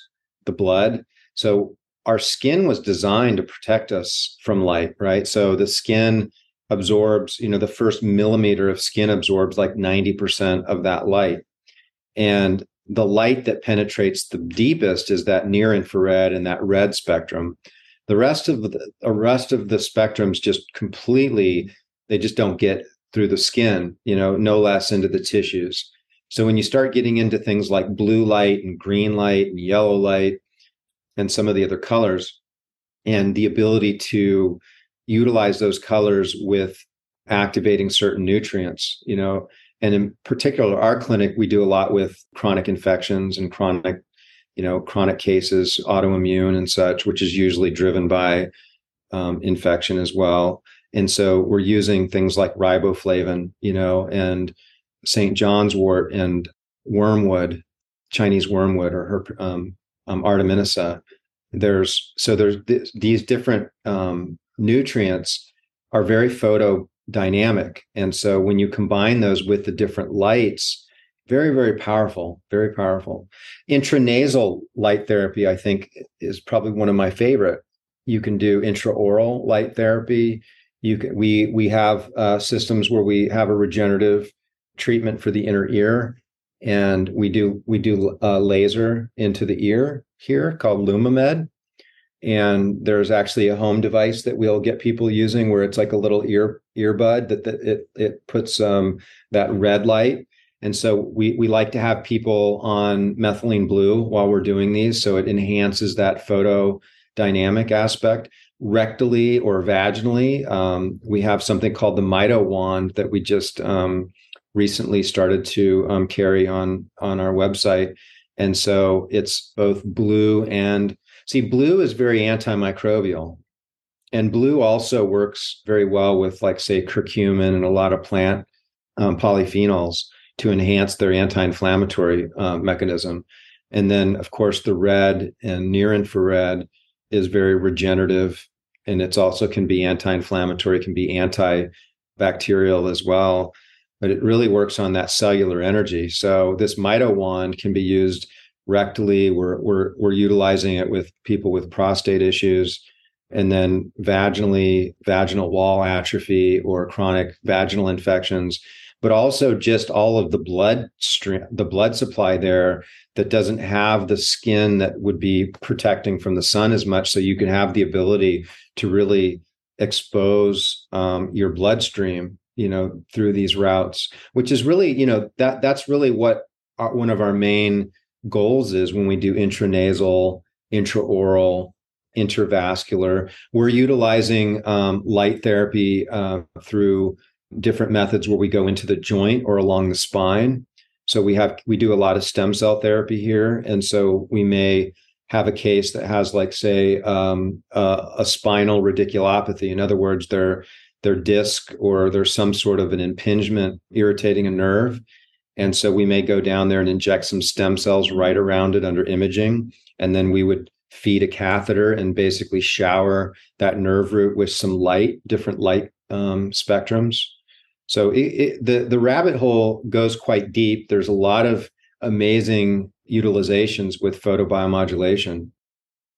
the blood. So our skin was designed to protect us from light, right? So the skin absorbs, you know, the first millimeter of skin absorbs like 90% of that light. And the light that penetrates the deepest is that near infrared and that red spectrum. The rest of the, the rest of the spectrums just completely they just don't get through the skin, you know, no less into the tissues. So when you start getting into things like blue light and green light and yellow light and some of the other colors and the ability to utilize those colors with activating certain nutrients, you know, and in particular, our clinic, we do a lot with chronic infections and chronic, you know, chronic cases, autoimmune and such, which is usually driven by um, infection as well. And so we're using things like riboflavin, you know, and St. John's wort and wormwood, Chinese wormwood or her, um, um, artemisia. there's so there's th- these different um, nutrients are very photodynamic, and so when you combine those with the different lights, very very powerful, very powerful. Intranasal light therapy, I think, is probably one of my favorite. You can do intraoral light therapy. You can, we we have uh, systems where we have a regenerative treatment for the inner ear, and we do we do a uh, laser into the ear here called Lumamed. And there's actually a home device that we'll get people using where it's like a little ear earbud that, that it it puts um, that red light. And so we we like to have people on methylene blue while we're doing these, so it enhances that photo dynamic aspect. Rectally or vaginally, um, we have something called the Mito wand that we just um, recently started to um, carry on on our website and so it's both blue and see, blue is very antimicrobial. And blue also works very well with, like, say, curcumin and a lot of plant um, polyphenols to enhance their anti inflammatory uh, mechanism. And then, of course, the red and near infrared is very regenerative and it's also can be anti inflammatory, can be antibacterial as well but it really works on that cellular energy. So this Mito wand can be used rectally. We're we're we're utilizing it with people with prostate issues, and then vaginally, vaginal wall atrophy or chronic vaginal infections, but also just all of the blood stream, the blood supply there that doesn't have the skin that would be protecting from the sun as much. So you can have the ability to really expose um, your bloodstream you know through these routes which is really you know that that's really what our, one of our main goals is when we do intranasal intraoral intravascular we're utilizing um, light therapy uh, through different methods where we go into the joint or along the spine. So we have we do a lot of stem cell therapy here and so we may have a case that has like say um, a spinal radiculopathy. In other words they're their disc or there's some sort of an impingement irritating a nerve. And so we may go down there and inject some stem cells right around it under imaging. And then we would feed a catheter and basically shower that nerve root with some light, different light um, spectrums. So it, it, the the rabbit hole goes quite deep. There's a lot of amazing utilizations with photobiomodulation.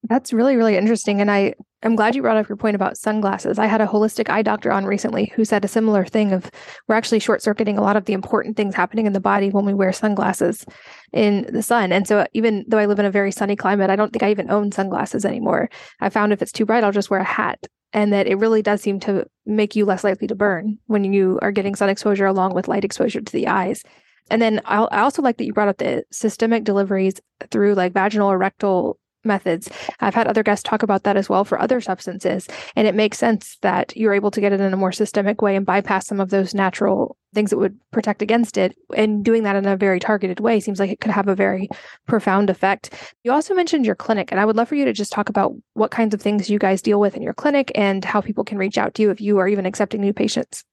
That's really, really interesting. And I I'm glad you brought up your point about sunglasses. I had a holistic eye doctor on recently who said a similar thing of we're actually short circuiting a lot of the important things happening in the body when we wear sunglasses in the sun. And so uh, even though I live in a very sunny climate, I don't think I even own sunglasses anymore. I found if it's too bright, I'll just wear a hat. And that it really does seem to make you less likely to burn when you are getting sun exposure along with light exposure to the eyes. And then I also like that you brought up the systemic deliveries through like vaginal or rectal methods. I've had other guests talk about that as well for other substances. And it makes sense that you're able to get it in a more systemic way and bypass some of those natural things that would protect against it. And doing that in a very targeted way seems like it could have a very profound effect. You also mentioned your clinic, and I would love for you to just talk about what kinds of things you guys deal with in your clinic and how people can reach out to you if you are even accepting new patients.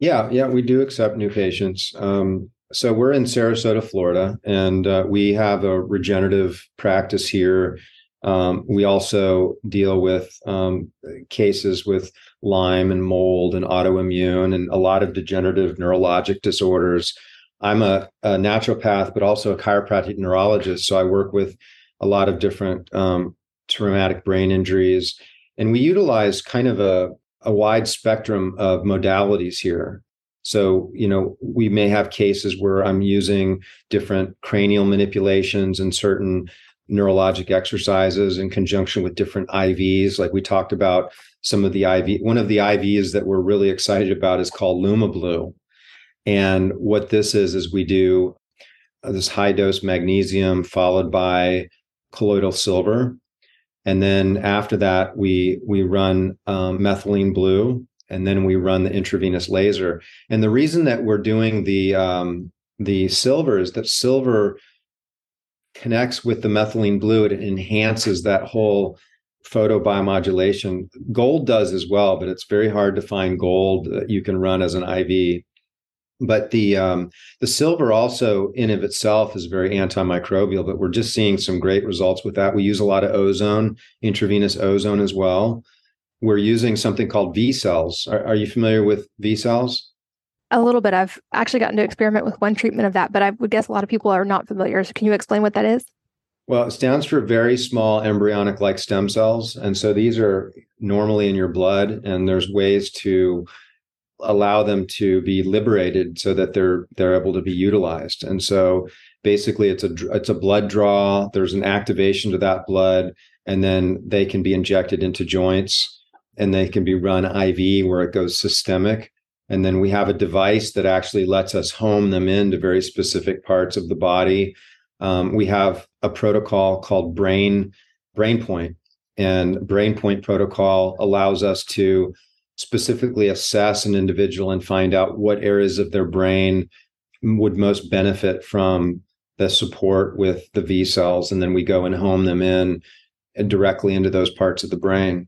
Yeah, yeah, we do accept new patients. Um, so we're in Sarasota, Florida, and uh, we have a regenerative practice here. Um, we also deal with um, cases with Lyme and mold and autoimmune and a lot of degenerative neurologic disorders. I'm a, a naturopath, but also a chiropractic neurologist. So I work with a lot of different um, traumatic brain injuries. And we utilize kind of a, a wide spectrum of modalities here. So, you know, we may have cases where I'm using different cranial manipulations and certain neurologic exercises in conjunction with different IVs. Like we talked about some of the IV, one of the IVs that we're really excited about is called LumaBlue. And what this is, is we do this high dose magnesium followed by colloidal silver. And then after that, we we run um, methylene blue and then we run the intravenous laser. And the reason that we're doing the um, the silver is that silver connects with the methylene blue. It enhances that whole photobiomodulation. Gold does as well, but it's very hard to find gold that you can run as an IV. But the um, the silver also in of itself is very antimicrobial. But we're just seeing some great results with that. We use a lot of ozone, intravenous ozone as well. We're using something called V cells. Are, are you familiar with V cells? A little bit. I've actually gotten to experiment with one treatment of that, but I would guess a lot of people are not familiar. So can you explain what that is? Well, it stands for very small embryonic like stem cells. And so these are normally in your blood, and there's ways to allow them to be liberated so that they're they're able to be utilized. And so basically it's a it's a blood draw, there's an activation to that blood and then they can be injected into joints and they can be run IV where it goes systemic. And then we have a device that actually lets us home them into very specific parts of the body um, we have a protocol called Brain BrainPoint, and BrainPoint protocol allows us to specifically assess an individual and find out what areas of their brain would most benefit from the support with the V cells, and then we go and home them in directly into those parts of the brain.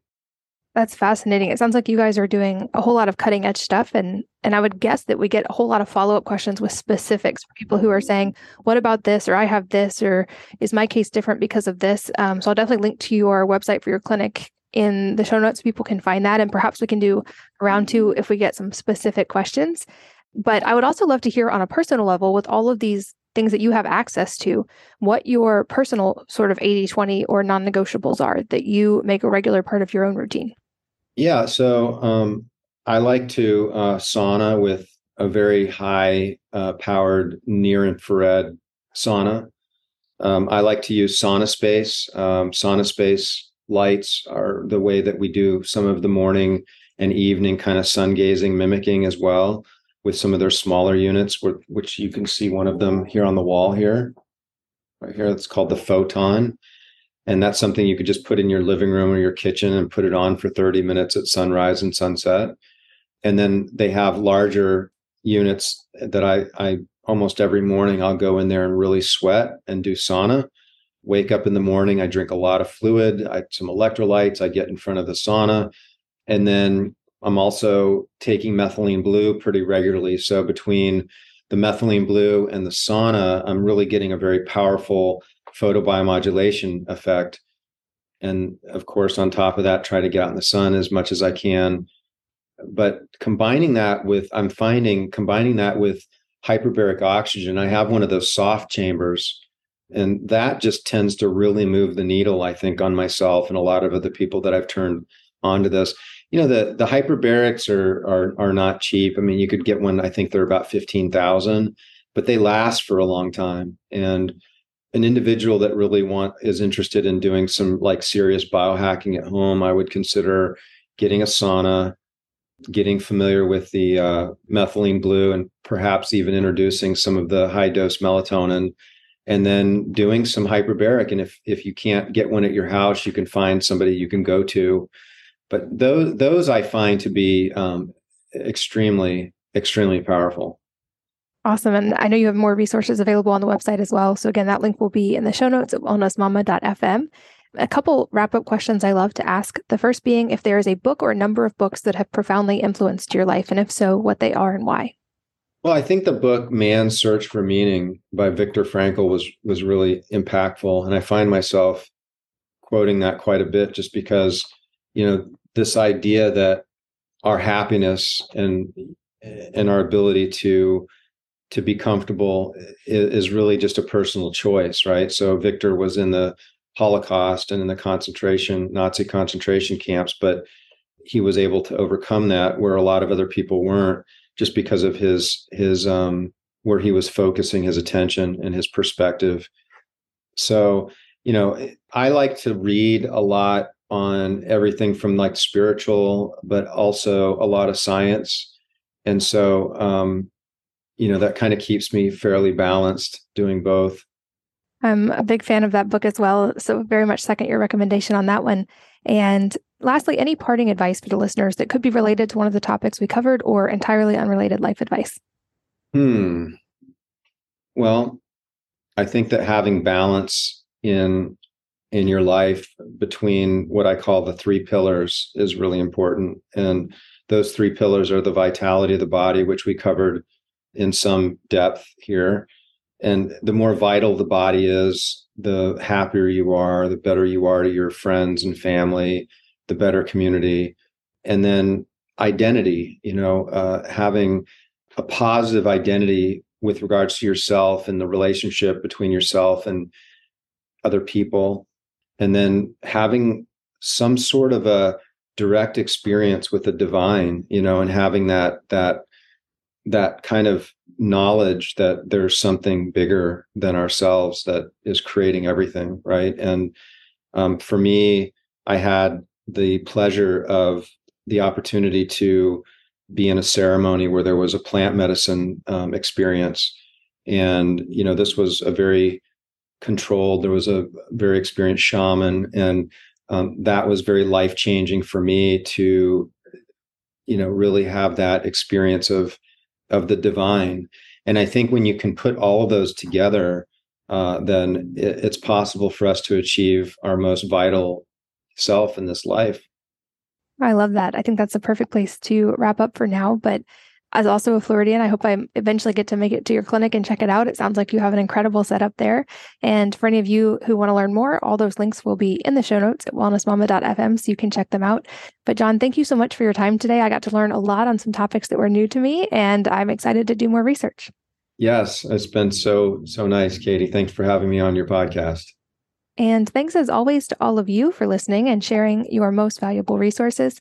That's fascinating. It sounds like you guys are doing a whole lot of cutting edge stuff and and I would guess that we get a whole lot of follow-up questions with specifics for people who are saying, "What about this?" or "I have this," or "Is my case different because of this?" Um, so I'll definitely link to your website for your clinic in the show notes. People can find that, and perhaps we can do round two if we get some specific questions. But I would also love to hear on a personal level with all of these things that you have access to, what your personal sort of 80 20 or non negotiables are that you make a regular part of your own routine. Yeah. So um, I like to uh, sauna with a very high uh, powered near infrared sauna. Um, I like to use SaunaSpace. Um, SaunaSpace lights are the way that we do some of the morning and evening kind of sun gazing mimicking as well with some of their smaller units, which you can see one of them here on the wall here. Right here, it's called the photon and that's something you could just put in your living room or your kitchen and put it on for 30 minutes at sunrise and sunset. And then they have larger units that i i almost every morning i'll go in there and really sweat and do sauna. Wake up in the morning i drink a lot of fluid i some electrolytes i get in front of the sauna. And then i'm also taking methylene blue pretty regularly. So between the methylene blue and the sauna i'm really getting a very powerful photobiomodulation effect. And of course, on top of that, try to get out in the sun as much as I can. But combining that with, I'm finding combining that with hyperbaric oxygen, I have one of those soft chambers. And that just tends to really move the needle, I think, on myself and a lot of other people that I've turned onto this. You know, the the hyperbarics are are are not cheap. I mean, you could get one, I think they're about fifteen thousand, but they last for a long time. And an individual that really want is interested in doing some like serious biohacking at home, I would consider getting a sauna, getting familiar with the uh, methylene blue, and perhaps even introducing some of the high dose melatonin, and then doing some hyperbaric. And if if you can't get one at your house, you can find somebody you can go to. But those those I find to be um, extremely extremely powerful. Awesome. And I know you have more resources available on the website as well. So, again, that link will be in the show notes at wellnessmama.fm. A couple wrap up questions I love to ask. The first being if there is a book or a number of books that have profoundly influenced your life, and if so, what they are and why. Well, I think the book Man's Search for Meaning by Viktor Frankl was was really impactful. And I find myself quoting that quite a bit just because, you know, this idea that our happiness and and our ability to to be comfortable is, really just a personal choice, right? So Victor was in the Holocaust and in the concentration Nazi concentration camps, but he was able to overcome that where a lot of other people weren't, just because of his his um, where he was focusing his attention and his perspective. So you know, I like to read a lot on everything from like spiritual, but also a lot of science. And so um, you know that kind of keeps me fairly balanced doing both. I'm a big fan of that book as well so very much second your recommendation on that one. And lastly any parting advice for the listeners that could be related to one of the topics we covered or entirely unrelated life advice? Hmm. Well i think that having balance in in your life between what i call the three pillars is really important. And those three pillars are the vitality of the body which we covered in some depth here. And the more vital the body is, the happier you are, the better you are to your friends and family, the better community. And then identity, you know, uh, having a positive identity with regards to yourself and the relationship between yourself and other people. And then having some sort of a direct experience with the divine, you know, and having that, that, that kind of knowledge that there's something bigger than ourselves that is creating everything right? And um, for me i had the pleasure of the opportunity to be in a ceremony where there was a plant medicine um, experience. And you know this was a very controlled there was a very experienced shaman and um, that was very life changing for me to you know really have that experience of of the divine. And I think when you can put all of those together, uh, then it, it's possible for us to achieve our most vital self in this life. I love that. I think that's a perfect place to wrap up for now. But as also a Floridian, I hope I eventually get to make it to your clinic and check it out. It sounds like you have an incredible setup there. And for any of you who want to learn more, all those links will be in the show notes at wellnessmama.fm so you can check them out. But John, thank you so much for your time today. I got to learn a lot on some topics that were new to me, and I'm excited to do more research. Yes, it's been so, so nice, Katie. Thanks for having me on your podcast. And thanks as always to all of you for listening and sharing your most valuable resources